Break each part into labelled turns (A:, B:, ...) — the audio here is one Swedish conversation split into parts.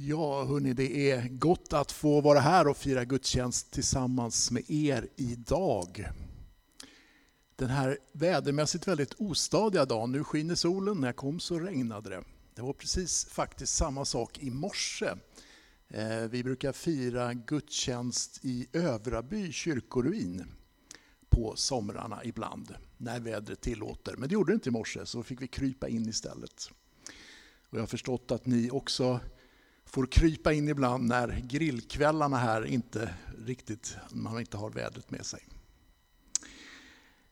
A: Ja, hörni, det är gott att få vara här och fira gudstjänst tillsammans med er idag. Den här vädermässigt väldigt ostadiga dagen, nu skiner solen, när jag kom så regnade det. Det var precis faktiskt samma sak i morse. Eh, vi brukar fira gudstjänst i Övraby kyrkoruin på somrarna ibland, när vädret tillåter. Men det gjorde det inte i morse, så fick vi krypa in istället. Och jag har förstått att ni också får krypa in ibland när grillkvällarna här inte riktigt, man inte har vädret med sig.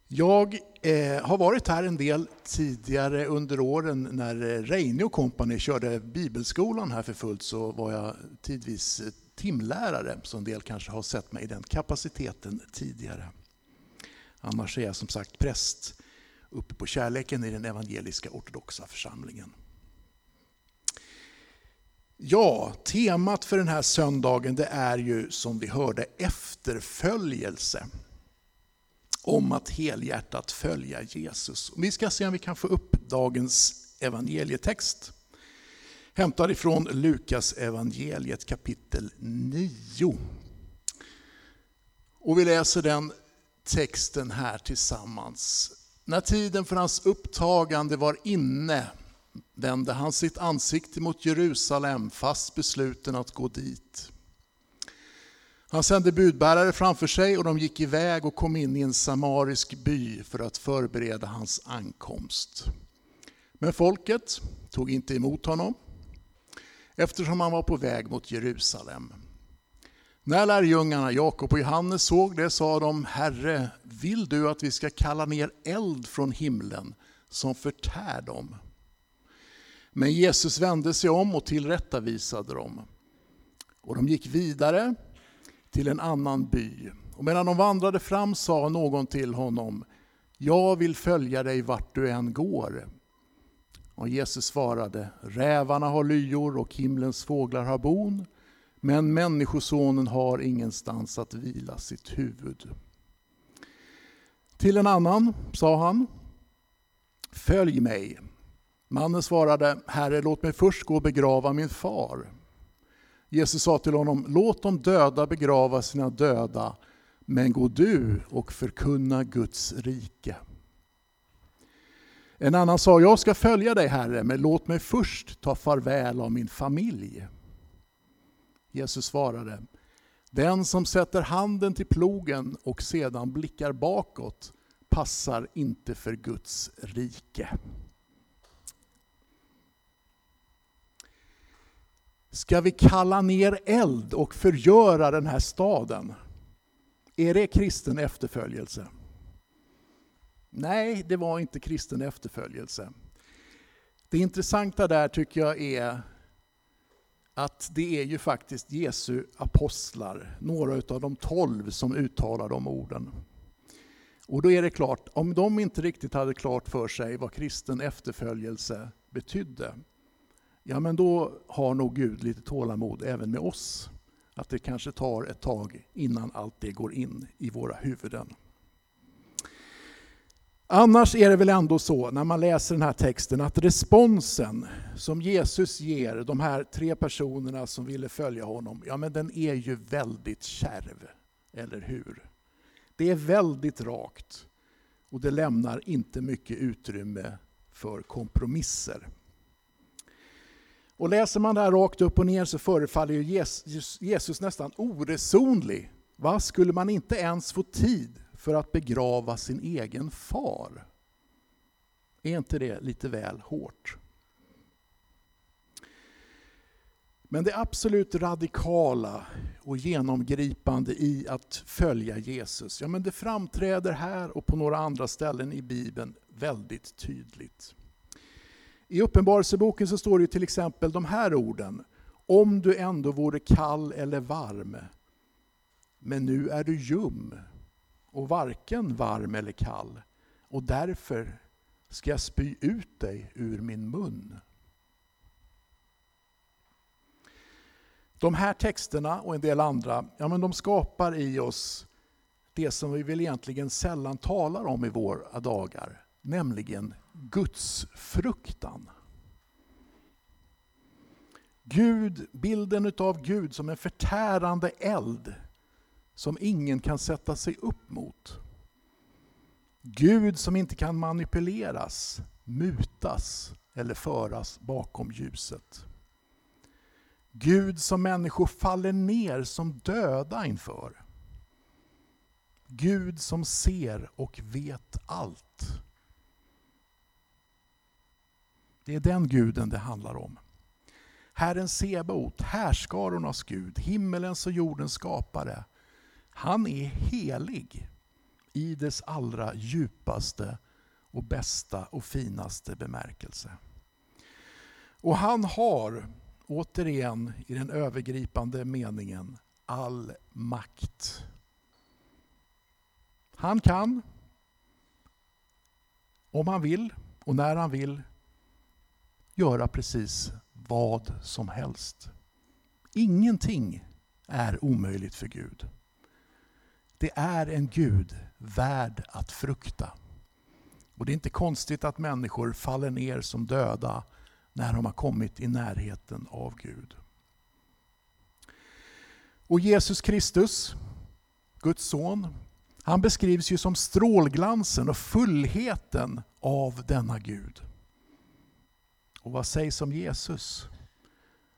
A: Jag eh, har varit här en del tidigare under åren när eh, Reine och kompani körde bibelskolan här för fullt så var jag tidvis eh, timlärare, så en del kanske har sett mig i den kapaciteten tidigare. Annars är jag som sagt präst uppe på kärleken i den evangeliska ortodoxa församlingen. Ja, temat för den här söndagen det är ju som vi hörde efterföljelse. Om att helhjärtat följa Jesus. Vi ska se om vi kan få upp dagens evangelietext. Hämtad ifrån Lukas evangeliet kapitel 9. Och vi läser den texten här tillsammans. När tiden för hans upptagande var inne vände han sitt ansikte mot Jerusalem fast besluten att gå dit. Han sände budbärare framför sig och de gick iväg och kom in i en samarisk by för att förbereda hans ankomst. Men folket tog inte emot honom eftersom han var på väg mot Jerusalem. När lärjungarna Jakob och Johannes såg det sa de, Herre, vill du att vi ska kalla ner eld från himlen som förtär dem? Men Jesus vände sig om och tillrättavisade dem. Och de gick vidare till en annan by. Och medan de vandrade fram sa någon till honom, jag vill följa dig vart du än går. Och Jesus svarade, rävarna har lyor och himlens fåglar har bon, men människosonen har ingenstans att vila sitt huvud. Till en annan sa han, följ mig. Mannen svarade, Herre, låt mig först gå och begrava min far. Jesus sa till honom, låt de döda begrava sina döda, men gå du och förkunna Guds rike. En annan sa, jag ska följa dig Herre, men låt mig först ta farväl av min familj. Jesus svarade, den som sätter handen till plogen och sedan blickar bakåt passar inte för Guds rike. Ska vi kalla ner eld och förgöra den här staden? Är det kristen efterföljelse? Nej, det var inte kristen efterföljelse. Det intressanta där tycker jag är att det är ju faktiskt Jesu apostlar, några av de tolv som uttalar de orden. Och då är det klart, om de inte riktigt hade klart för sig vad kristen efterföljelse betydde, ja men då har nog Gud lite tålamod även med oss. Att det kanske tar ett tag innan allt det går in i våra huvuden. Annars är det väl ändå så när man läser den här texten att responsen som Jesus ger de här tre personerna som ville följa honom, ja men den är ju väldigt kärv. Eller hur? Det är väldigt rakt och det lämnar inte mycket utrymme för kompromisser. Och läser man det här rakt upp och ner så förefaller Jesus, Jesus nästan oresonlig. Va? Skulle man inte ens få tid för att begrava sin egen far? Är inte det lite väl hårt? Men det absolut radikala och genomgripande i att följa Jesus, ja men det framträder här och på några andra ställen i Bibeln väldigt tydligt. I Uppenbarelseboken så står det till exempel de här orden. Om du ändå vore kall eller varm, men nu är du ljum och varken varm eller kall och därför ska jag spy ut dig ur min mun. De här texterna och en del andra, ja men de skapar i oss det som vi väl egentligen sällan talar om i våra dagar, nämligen Guds fruktan. Gud, bilden av Gud som en förtärande eld som ingen kan sätta sig upp mot. Gud som inte kan manipuleras, mutas eller föras bakom ljuset. Gud som människor faller ner som döda inför. Gud som ser och vet allt. Det är den guden det handlar om. Herren Sebaot, härskarornas Gud, himmelens och jordens skapare. Han är helig i dess allra djupaste och bästa och finaste bemärkelse. Och han har, återigen i den övergripande meningen, all makt. Han kan, om han vill och när han vill, göra precis vad som helst. Ingenting är omöjligt för Gud. Det är en Gud värd att frukta. Och Det är inte konstigt att människor faller ner som döda när de har kommit i närheten av Gud. Och Jesus Kristus, Guds son, han beskrivs ju som strålglansen och fullheten av denna Gud. Och vad sägs om Jesus?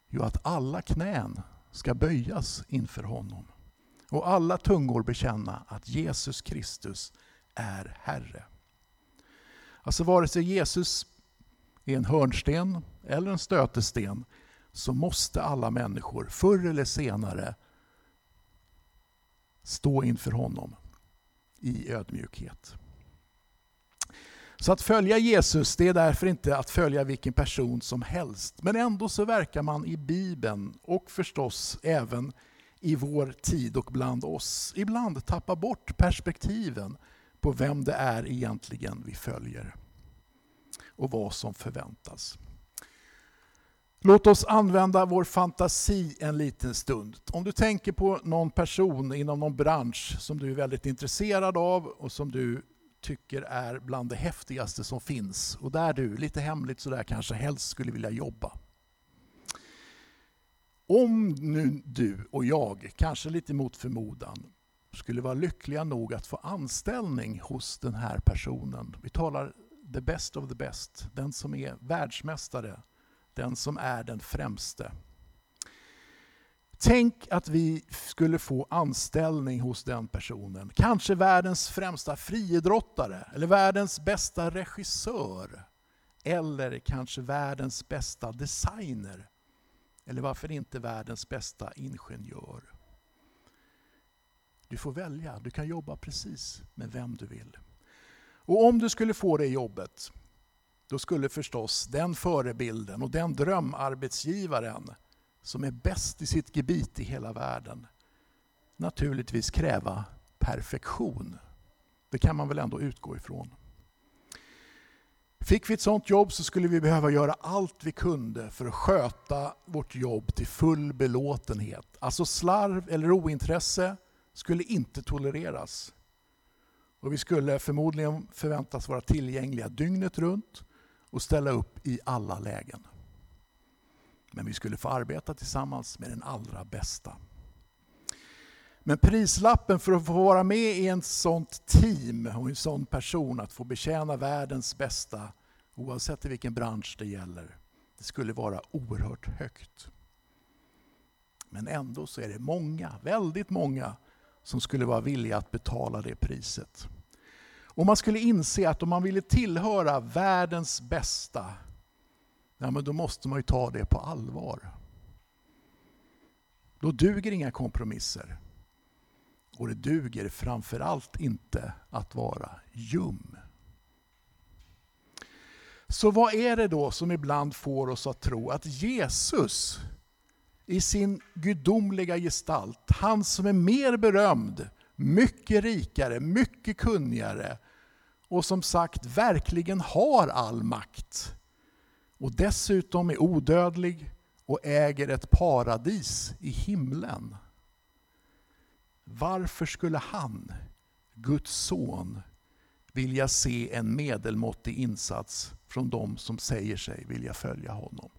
A: Jo, att alla knän ska böjas inför honom. Och alla tungor bekänna att Jesus Kristus är Herre. Alltså vare sig Jesus är en hörnsten eller en stötesten så måste alla människor förr eller senare stå inför honom i ödmjukhet. Så att följa Jesus det är därför inte att följa vilken person som helst. Men ändå så verkar man i Bibeln och förstås även i vår tid och bland oss ibland tappa bort perspektiven på vem det är egentligen vi följer och vad som förväntas. Låt oss använda vår fantasi en liten stund. Om du tänker på någon person inom någon bransch som du är väldigt intresserad av och som du tycker är bland det häftigaste som finns och där du, lite hemligt sådär, kanske helst skulle vilja jobba. Om nu du och jag, kanske lite mot förmodan, skulle vara lyckliga nog att få anställning hos den här personen. Vi talar the best of the best, den som är världsmästare, den som är den främste. Tänk att vi skulle få anställning hos den personen. Kanske världens främsta friidrottare, eller världens bästa regissör. Eller kanske världens bästa designer. Eller varför inte världens bästa ingenjör. Du får välja, du kan jobba precis med vem du vill. Och om du skulle få det jobbet, då skulle förstås den förebilden och den drömarbetsgivaren som är bäst i sitt gebit i hela världen naturligtvis kräva perfektion. Det kan man väl ändå utgå ifrån. Fick vi ett sånt jobb så skulle vi behöva göra allt vi kunde för att sköta vårt jobb till full belåtenhet. Alltså slarv eller ointresse skulle inte tolereras. Och vi skulle förmodligen förväntas vara tillgängliga dygnet runt och ställa upp i alla lägen. Men vi skulle få arbeta tillsammans med den allra bästa. Men prislappen för att få vara med i ett sånt team och en sån person, att få betjäna världens bästa, oavsett i vilken bransch det gäller, det skulle vara oerhört högt. Men ändå så är det många, väldigt många, som skulle vara villiga att betala det priset. Och man skulle inse att om man ville tillhöra världens bästa, ja, men då måste man ju ta det på allvar. Då duger inga kompromisser. Och det duger framförallt inte att vara ljum. Så vad är det då som ibland får oss att tro att Jesus i sin gudomliga gestalt, han som är mer berömd, mycket rikare, mycket kunnigare och som sagt verkligen har all makt och dessutom är odödlig och äger ett paradis i himlen. Varför skulle han, Guds son, vilja se en medelmåttig insats från de som säger sig vilja följa honom?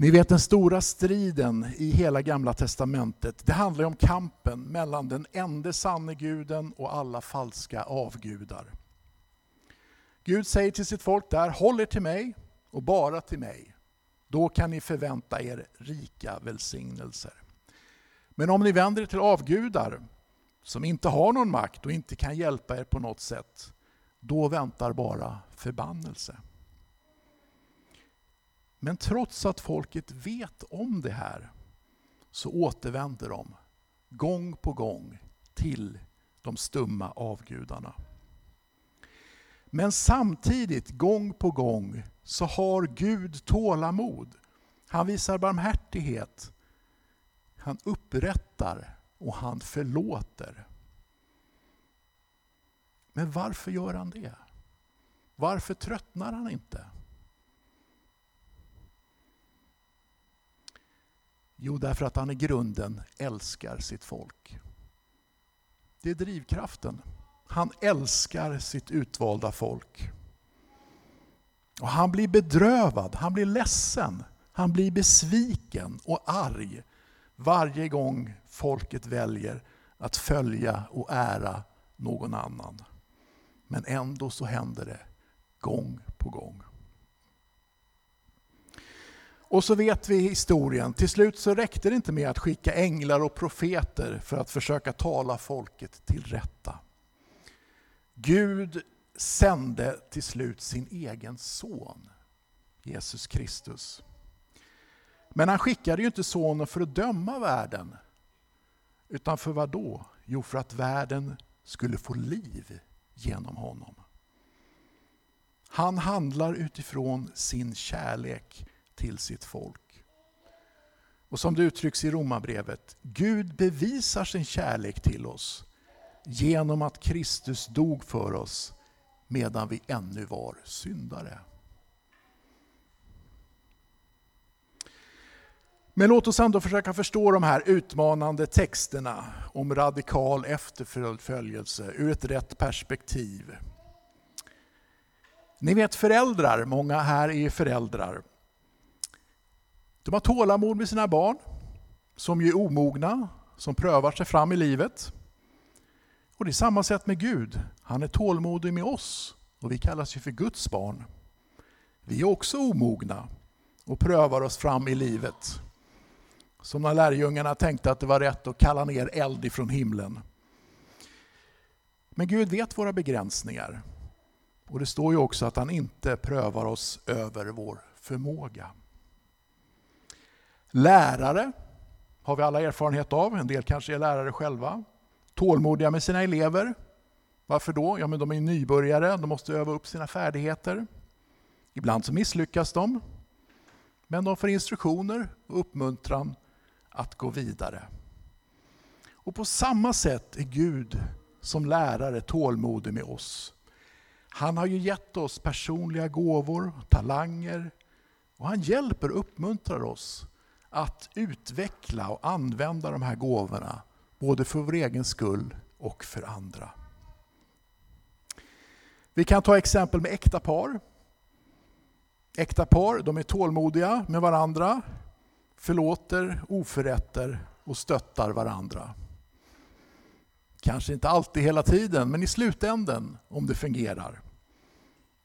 A: Ni vet den stora striden i hela gamla testamentet, det handlar om kampen mellan den enda sanne guden och alla falska avgudar. Gud säger till sitt folk där, håll er till mig och bara till mig. Då kan ni förvänta er rika välsignelser. Men om ni vänder er till avgudar som inte har någon makt och inte kan hjälpa er på något sätt, då väntar bara förbannelse. Men trots att folket vet om det här så återvänder de gång på gång till de stumma avgudarna. Men samtidigt, gång på gång, så har Gud tålamod. Han visar barmhärtighet. Han upprättar och han förlåter. Men varför gör han det? Varför tröttnar han inte? Jo, därför att han i grunden älskar sitt folk. Det är drivkraften. Han älskar sitt utvalda folk. Och han blir bedrövad, han blir ledsen, han blir besviken och arg varje gång folket väljer att följa och ära någon annan. Men ändå så händer det gång på gång. Och så vet vi historien, till slut så räckte det inte med att skicka änglar och profeter för att försöka tala folket till rätta. Gud sände till slut sin egen son, Jesus Kristus. Men han skickade ju inte sonen för att döma världen. Utan för vad då? Jo, för att världen skulle få liv genom honom. Han handlar utifrån sin kärlek till sitt folk. Och som det uttrycks i Romarbrevet, Gud bevisar sin kärlek till oss genom att Kristus dog för oss medan vi ännu var syndare. Men låt oss ändå försöka förstå de här utmanande texterna om radikal efterföljelse ur ett rätt perspektiv. Ni vet föräldrar, många här är föräldrar. De har tålamod med sina barn, som ju är omogna, som prövar sig fram i livet. Och det är samma sätt med Gud. Han är tålmodig med oss och vi kallas ju för Guds barn. Vi är också omogna och prövar oss fram i livet. Som när lärjungarna tänkte att det var rätt att kalla ner eld ifrån himlen. Men Gud vet våra begränsningar. Och det står ju också att han inte prövar oss över vår förmåga. Lärare har vi alla erfarenhet av, en del kanske är lärare själva. Tålmodiga med sina elever. Varför då? Ja, men de är nybörjare, de måste öva upp sina färdigheter. Ibland så misslyckas de. Men de får instruktioner och uppmuntran att gå vidare. Och på samma sätt är Gud som lärare tålmodig med oss. Han har ju gett oss personliga gåvor, talanger och han hjälper och uppmuntrar oss att utveckla och använda de här gåvorna både för vår egen skull och för andra. Vi kan ta exempel med äkta par. Äkta par de är tålmodiga med varandra, förlåter oförrätter och stöttar varandra. Kanske inte alltid hela tiden, men i slutänden om det fungerar.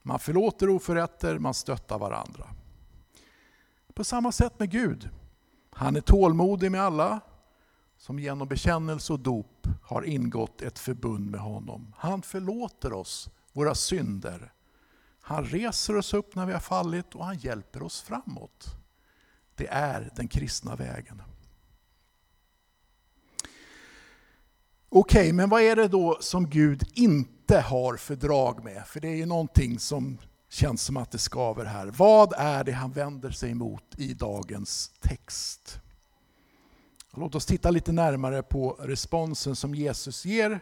A: Man förlåter oförrätter, man stöttar varandra. På samma sätt med Gud. Han är tålmodig med alla som genom bekännelse och dop har ingått ett förbund med honom. Han förlåter oss våra synder. Han reser oss upp när vi har fallit och han hjälper oss framåt. Det är den kristna vägen. Okej, okay, men vad är det då som Gud inte har fördrag med? För det är ju någonting som känns som att det skaver här. Vad är det han vänder sig emot i dagens text? Låt oss titta lite närmare på responsen som Jesus ger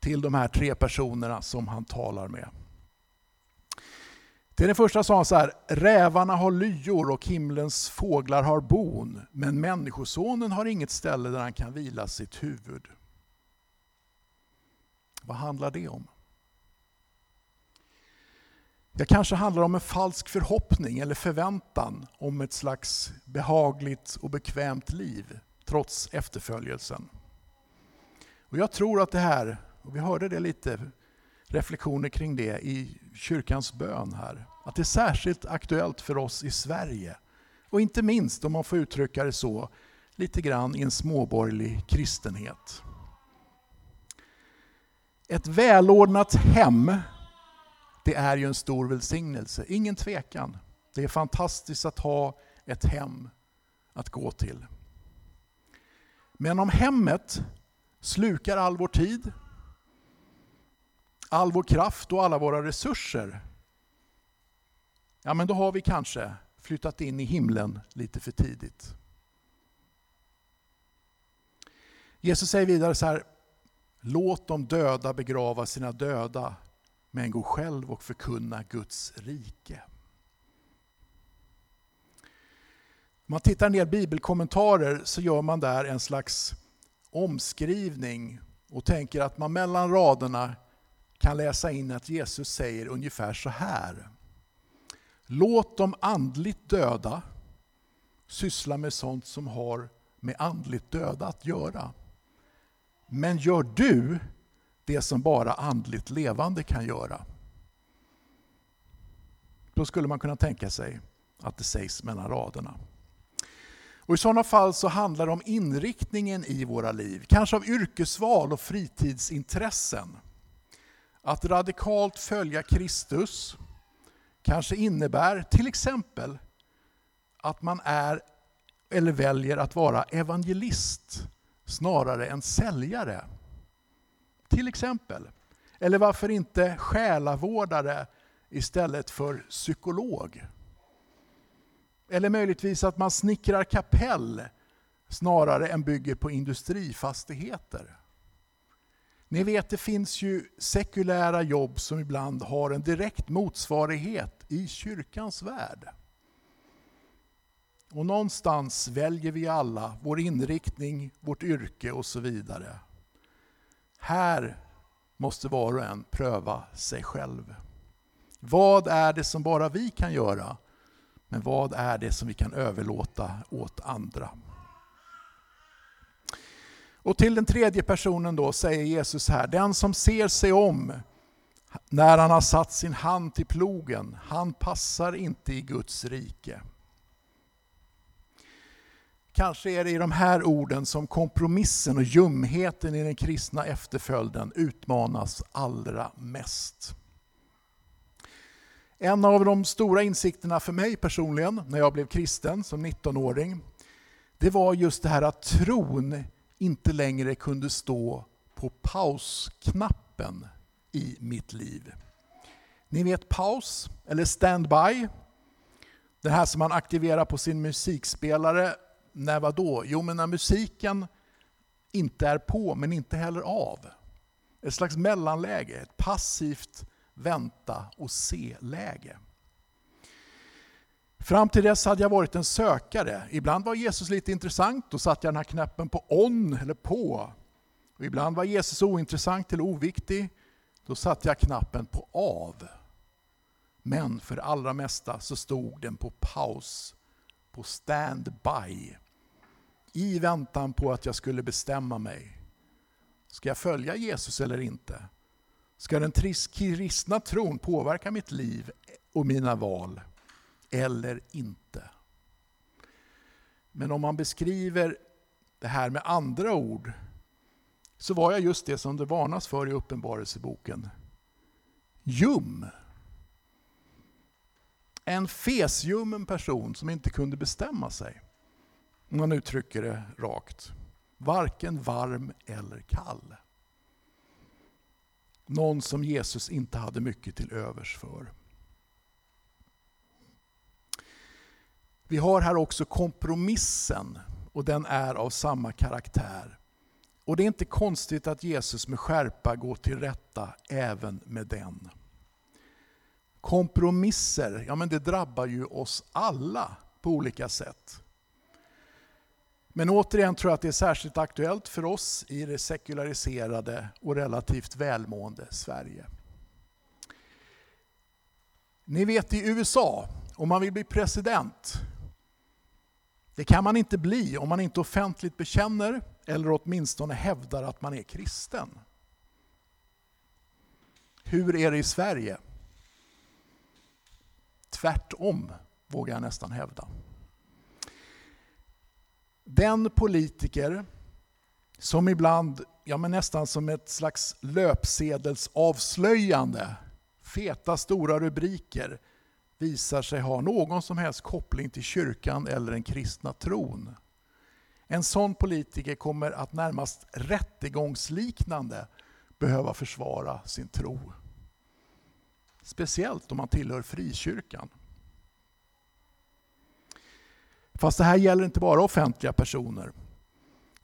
A: till de här tre personerna som han talar med. Till den första sa han så här, rävarna har lyor och himlens fåglar har bon, men människosonen har inget ställe där han kan vila sitt huvud. Vad handlar det om? Det kanske handlar om en falsk förhoppning eller förväntan om ett slags behagligt och bekvämt liv trots efterföljelsen. Och jag tror att det här, och vi hörde det lite, reflektioner kring det i kyrkans bön här, att det är särskilt aktuellt för oss i Sverige. Och inte minst, om man får uttrycka det så, lite grann i en småborgerlig kristenhet. Ett välordnat hem, det är ju en stor välsignelse, ingen tvekan. Det är fantastiskt att ha ett hem att gå till. Men om hemmet slukar all vår tid, all vår kraft och alla våra resurser, ja men då har vi kanske flyttat in i himlen lite för tidigt. Jesus säger vidare så här, låt de döda begrava sina döda, men gå själv och förkunna Guds rike. Om man tittar ner bibelkommentarer så gör man där en slags omskrivning och tänker att man mellan raderna kan läsa in att Jesus säger ungefär så här. Låt de andligt döda syssla med sånt som har med andligt döda att göra. Men gör du det som bara andligt levande kan göra. Då skulle man kunna tänka sig att det sägs mellan raderna. Och I sådana fall så handlar det om inriktningen i våra liv, kanske av yrkesval och fritidsintressen. Att radikalt följa Kristus kanske innebär till exempel att man är eller väljer att vara evangelist snarare än säljare. Till exempel. Eller varför inte själavårdare istället för psykolog? Eller möjligtvis att man snickrar kapell snarare än bygger på industrifastigheter. Ni vet, det finns ju sekulära jobb som ibland har en direkt motsvarighet i kyrkans värld. Och någonstans väljer vi alla vår inriktning, vårt yrke och så vidare. Här måste var och en pröva sig själv. Vad är det som bara vi kan göra? Men vad är det som vi kan överlåta åt andra? Och till den tredje personen då säger Jesus här, den som ser sig om när han har satt sin hand till plogen, han passar inte i Guds rike. Kanske är det i de här orden som kompromissen och ljumheten i den kristna efterföljden utmanas allra mest. En av de stora insikterna för mig personligen när jag blev kristen som 19-åring, det var just det här att tron inte längre kunde stå på pausknappen i mitt liv. Ni vet paus, eller standby. Det här som man aktiverar på sin musikspelare. När vad då? Jo, men när musiken inte är på men inte heller av. Ett slags mellanläge, ett passivt vänta och se-läge. Fram till dess hade jag varit en sökare. Ibland var Jesus lite intressant, då satte jag den här knappen på on eller på. Och ibland var Jesus ointressant eller oviktig, då satte jag knappen på av. Men för det allra mesta så stod den på paus, på standby. I väntan på att jag skulle bestämma mig. Ska jag följa Jesus eller inte? Ska den kristna tron påverka mitt liv och mina val? eller inte. Men om man beskriver det här med andra ord så var jag just det som det varnas för i Uppenbarelseboken. Ljum. En fesljummen person som inte kunde bestämma sig. Om man uttrycker det rakt. Varken varm eller kall. Någon som Jesus inte hade mycket till övers för. Vi har här också kompromissen och den är av samma karaktär. Och det är inte konstigt att Jesus med skärpa går till rätta även med den. Kompromisser, ja men det drabbar ju oss alla på olika sätt. Men återigen tror jag att det är särskilt aktuellt för oss i det sekulariserade och relativt välmående Sverige. Ni vet i USA, om man vill bli president, det kan man inte bli om man inte offentligt bekänner eller åtminstone hävdar att man är kristen. Hur är det i Sverige? Tvärtom, vågar jag nästan hävda. Den politiker som ibland, ja men nästan som ett slags löpsedelsavslöjande, feta stora rubriker, visar sig ha någon som helst koppling till kyrkan eller den kristna tron. En sån politiker kommer att närmast rättegångsliknande behöva försvara sin tro. Speciellt om man tillhör frikyrkan. Fast det här gäller inte bara offentliga personer.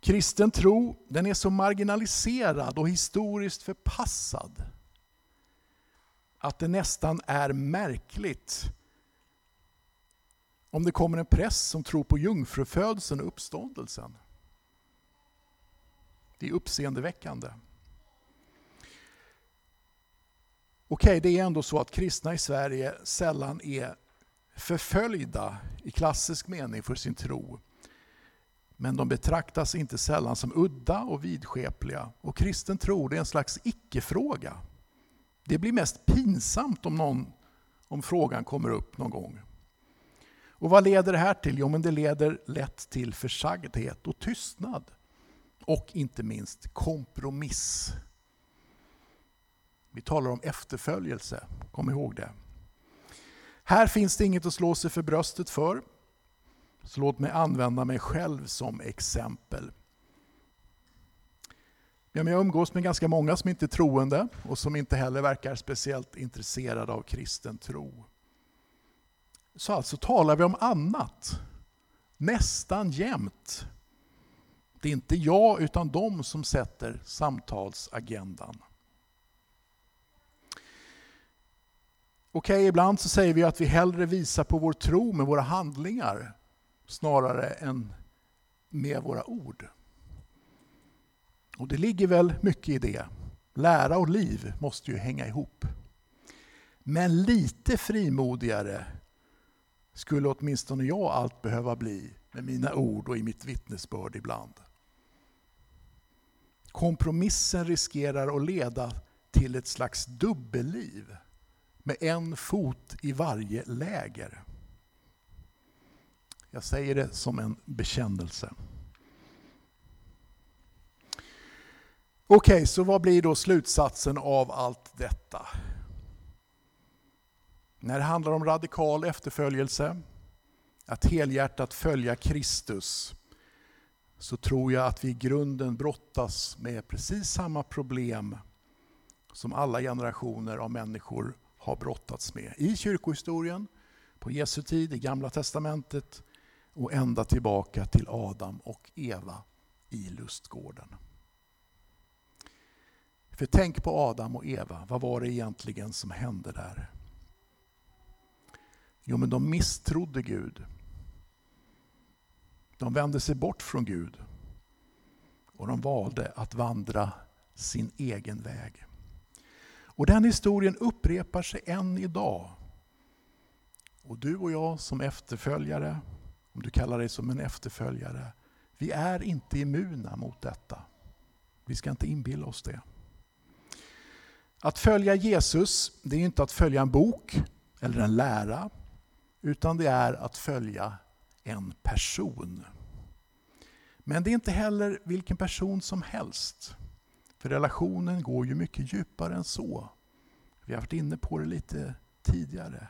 A: Kristen tro den är så marginaliserad och historiskt förpassad att det nästan är märkligt om det kommer en präst som tror på jungfrufödseln och uppståndelsen. Det är uppseendeväckande. Okej, det är ändå så att kristna i Sverige sällan är förföljda i klassisk mening för sin tro. Men de betraktas inte sällan som udda och vidskepliga. Och kristen tro är en slags icke-fråga. Det blir mest pinsamt om, någon, om frågan kommer upp någon gång. Och vad leder det här till? Jo, men det leder lätt till försagdhet och tystnad. Och inte minst kompromiss. Vi talar om efterföljelse, kom ihåg det. Här finns det inget att slå sig för bröstet för. Så låt mig använda mig själv som exempel. Jag umgås med ganska många som inte är troende och som inte heller verkar speciellt intresserade av kristen tro. Så alltså talar vi om annat. Nästan jämt. Det är inte jag utan de som sätter samtalsagendan. Okej, okay, ibland så säger vi att vi hellre visar på vår tro med våra handlingar snarare än med våra ord. Och det ligger väl mycket i det. Lära och liv måste ju hänga ihop. Men lite frimodigare skulle åtminstone jag allt behöva bli med mina ord och i mitt vittnesbörd ibland. Kompromissen riskerar att leda till ett slags dubbelliv med en fot i varje läger. Jag säger det som en bekännelse. Okej, okay, så vad blir då slutsatsen av allt detta? När det handlar om radikal efterföljelse, att helhjärtat följa Kristus, så tror jag att vi i grunden brottas med precis samma problem som alla generationer av människor har brottats med. I kyrkohistorien, på Jesu tid, i Gamla Testamentet och ända tillbaka till Adam och Eva i lustgården. För tänk på Adam och Eva, vad var det egentligen som hände där? Jo, men de misstrodde Gud. De vände sig bort från Gud och de valde att vandra sin egen väg. Och den historien upprepar sig än idag. Och du och jag som efterföljare, om du kallar dig som en efterföljare, vi är inte immuna mot detta. Vi ska inte inbilla oss det. Att följa Jesus, det är inte att följa en bok eller en lära, utan det är att följa en person. Men det är inte heller vilken person som helst. För relationen går ju mycket djupare än så. Vi har varit inne på det lite tidigare.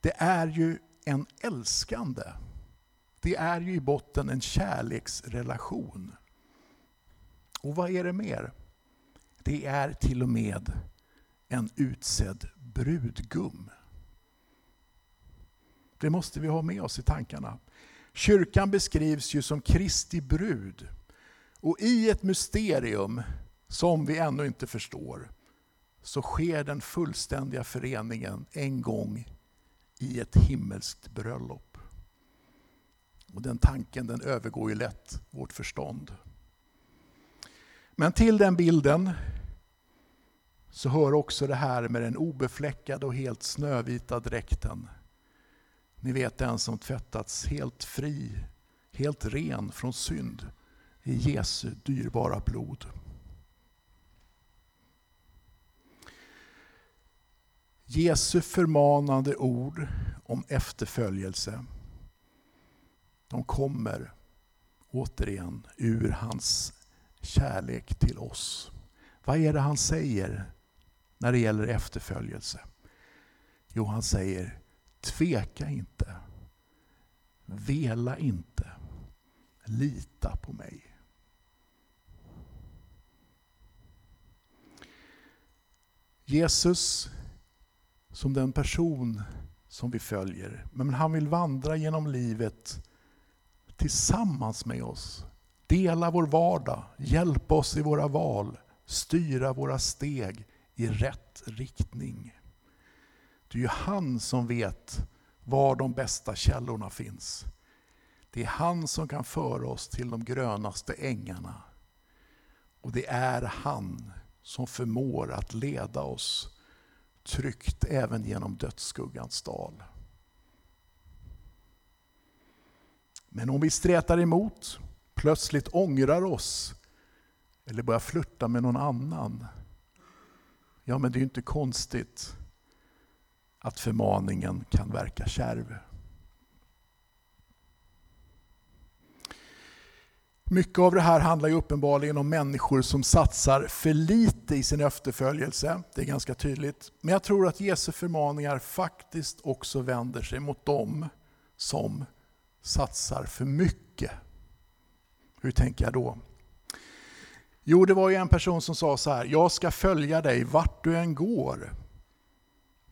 A: Det är ju en älskande. Det är ju i botten en kärleksrelation. Och vad är det mer? Det är till och med en utsedd brudgum. Det måste vi ha med oss i tankarna. Kyrkan beskrivs ju som Kristi brud. Och i ett mysterium som vi ännu inte förstår så sker den fullständiga föreningen en gång i ett himmelskt bröllop. Och den tanken den övergår ju lätt vårt förstånd. Men till den bilden så hör också det här med den obefläckade och helt snövita dräkten. Ni vet den som tvättats helt fri, helt ren från synd i Jesu dyrbara blod. Jesu förmanande ord om efterföljelse, de kommer återigen ur hans kärlek till oss. Vad är det han säger när det gäller efterföljelse? Jo, han säger tveka inte, vela inte, lita på mig. Jesus som den person som vi följer. Men han vill vandra genom livet tillsammans med oss. Dela vår vardag, hjälpa oss i våra val, styra våra steg i rätt riktning. Det är ju han som vet var de bästa källorna finns. Det är han som kan föra oss till de grönaste ängarna. Och det är han som förmår att leda oss tryggt även genom dödsskuggans dal. Men om vi strätar emot, plötsligt ångrar oss eller börjar flirta med någon annan, ja men det är ju inte konstigt att förmaningen kan verka kärv. Mycket av det här handlar ju uppenbarligen om människor som satsar för lite i sin efterföljelse. Det är ganska tydligt. Men jag tror att Jesu förmaningar faktiskt också vänder sig mot dem som satsar för mycket. Hur tänker jag då? Jo, det var ju en person som sa så här, jag ska följa dig vart du än går.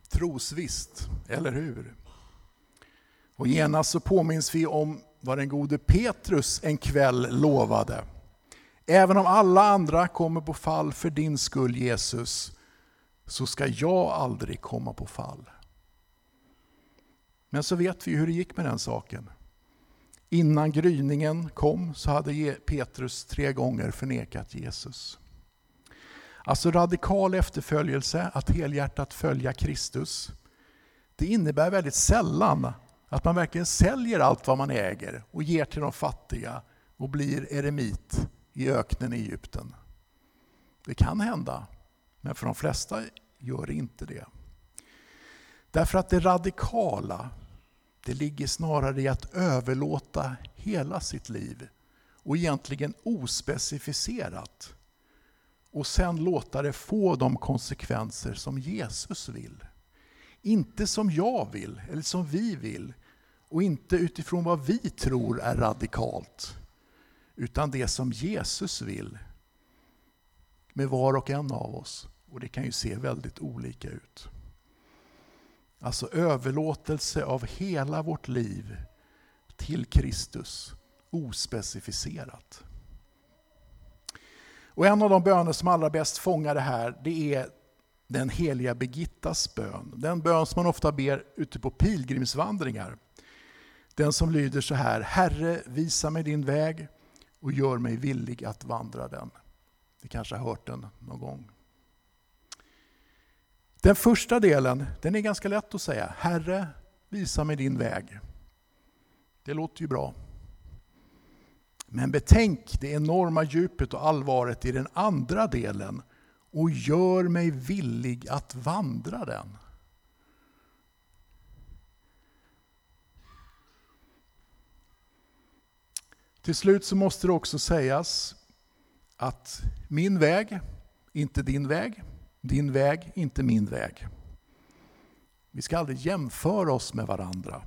A: Trosvisst, eller hur? Och genast så påminns vi om vad den gode Petrus en kväll lovade. Även om alla andra kommer på fall för din skull Jesus, så ska jag aldrig komma på fall. Men så vet vi hur det gick med den saken. Innan gryningen kom så hade Petrus tre gånger förnekat Jesus. Alltså radikal efterföljelse, att helhjärtat följa Kristus, det innebär väldigt sällan att man verkligen säljer allt vad man äger och ger till de fattiga och blir eremit i öknen i Egypten. Det kan hända, men för de flesta gör det inte det. Därför att det radikala, det ligger snarare i att överlåta hela sitt liv och egentligen ospecificerat och sen låta det få de konsekvenser som Jesus vill. Inte som jag vill, eller som vi vill, och inte utifrån vad vi tror är radikalt, utan det som Jesus vill med var och en av oss. Och det kan ju se väldigt olika ut. Alltså överlåtelse av hela vårt liv till Kristus, ospecificerat. Och en av de böner som allra bäst fångar det här, det är den heliga Birgittas bön. Den bön som man ofta ber ute på pilgrimsvandringar. Den som lyder så här, Herre visa mig din väg och gör mig villig att vandra den. Ni kanske har hört den någon gång. Den första delen den är ganska lätt att säga. Herre, visa mig din väg. Det låter ju bra. Men betänk det enorma djupet och allvaret i den andra delen och gör mig villig att vandra den. Till slut så måste det också sägas att min väg, inte din väg. Din väg, inte min väg. Vi ska aldrig jämföra oss med varandra.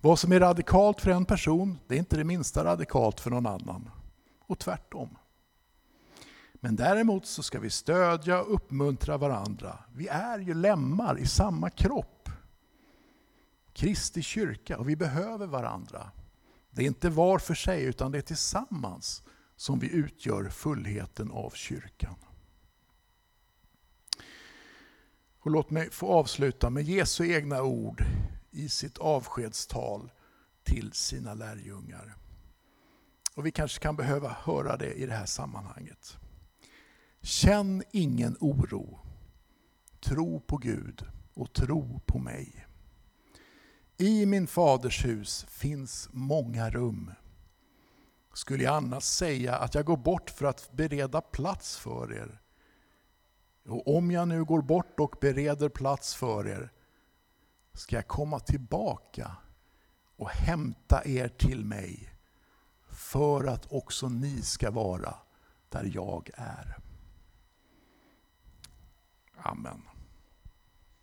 A: Vad som är radikalt för en person, det är inte det minsta radikalt för någon annan. Och tvärtom. Men däremot så ska vi stödja och uppmuntra varandra. Vi är ju lemmar i samma kropp. Kristi kyrka och vi behöver varandra. Det är inte var för sig utan det är tillsammans som vi utgör fullheten av kyrkan. Och låt mig få avsluta med Jesu egna ord i sitt avskedstal till sina lärjungar. Och vi kanske kan behöva höra det i det här sammanhanget. Känn ingen oro. Tro på Gud och tro på mig. I min faders hus finns många rum. Skulle jag annars säga att jag går bort för att bereda plats för er? Och om jag nu går bort och bereder plats för er, ska jag komma tillbaka och hämta er till mig, för att också ni ska vara där jag är. Amen.